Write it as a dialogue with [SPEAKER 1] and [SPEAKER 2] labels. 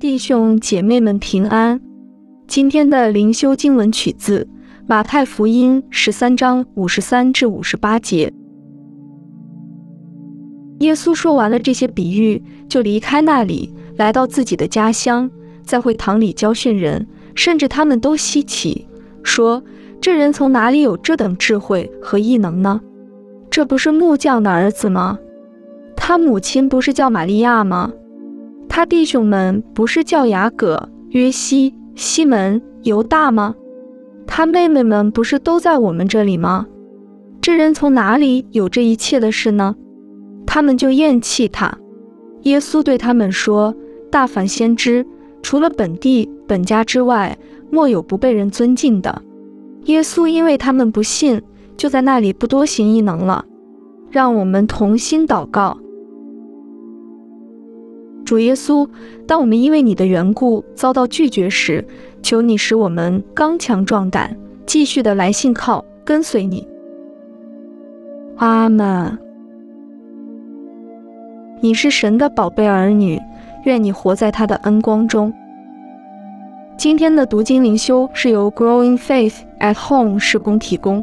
[SPEAKER 1] 弟兄姐妹们平安。今天的灵修经文取自马太福音十三章五十三至五十八节。耶稣说完了这些比喻，就离开那里，来到自己的家乡，在会堂里教训人，甚至他们都稀奇，说：“这人从哪里有这等智慧和异能呢？这不是木匠的儿子吗？他母亲不是叫玛利亚吗？他弟兄们不是叫雅各、约西、西门、犹大吗？他妹妹们不是都在我们这里吗？这人从哪里有这一切的事呢？”他们就厌弃他。耶稣对他们说：“大凡先知，除了本地本家之外，莫有不被人尊敬的。”耶稣因为他们不信，就在那里不多行异能了。让我们同心祷告：主耶稣，当我们因为你的缘故遭到拒绝时，求你使我们刚强壮胆，继续的来信靠跟随你。阿门。你是神的宝贝儿女，愿你活在他的恩光中。今天的读经灵修是由 Growing Faith at Home 施工提供。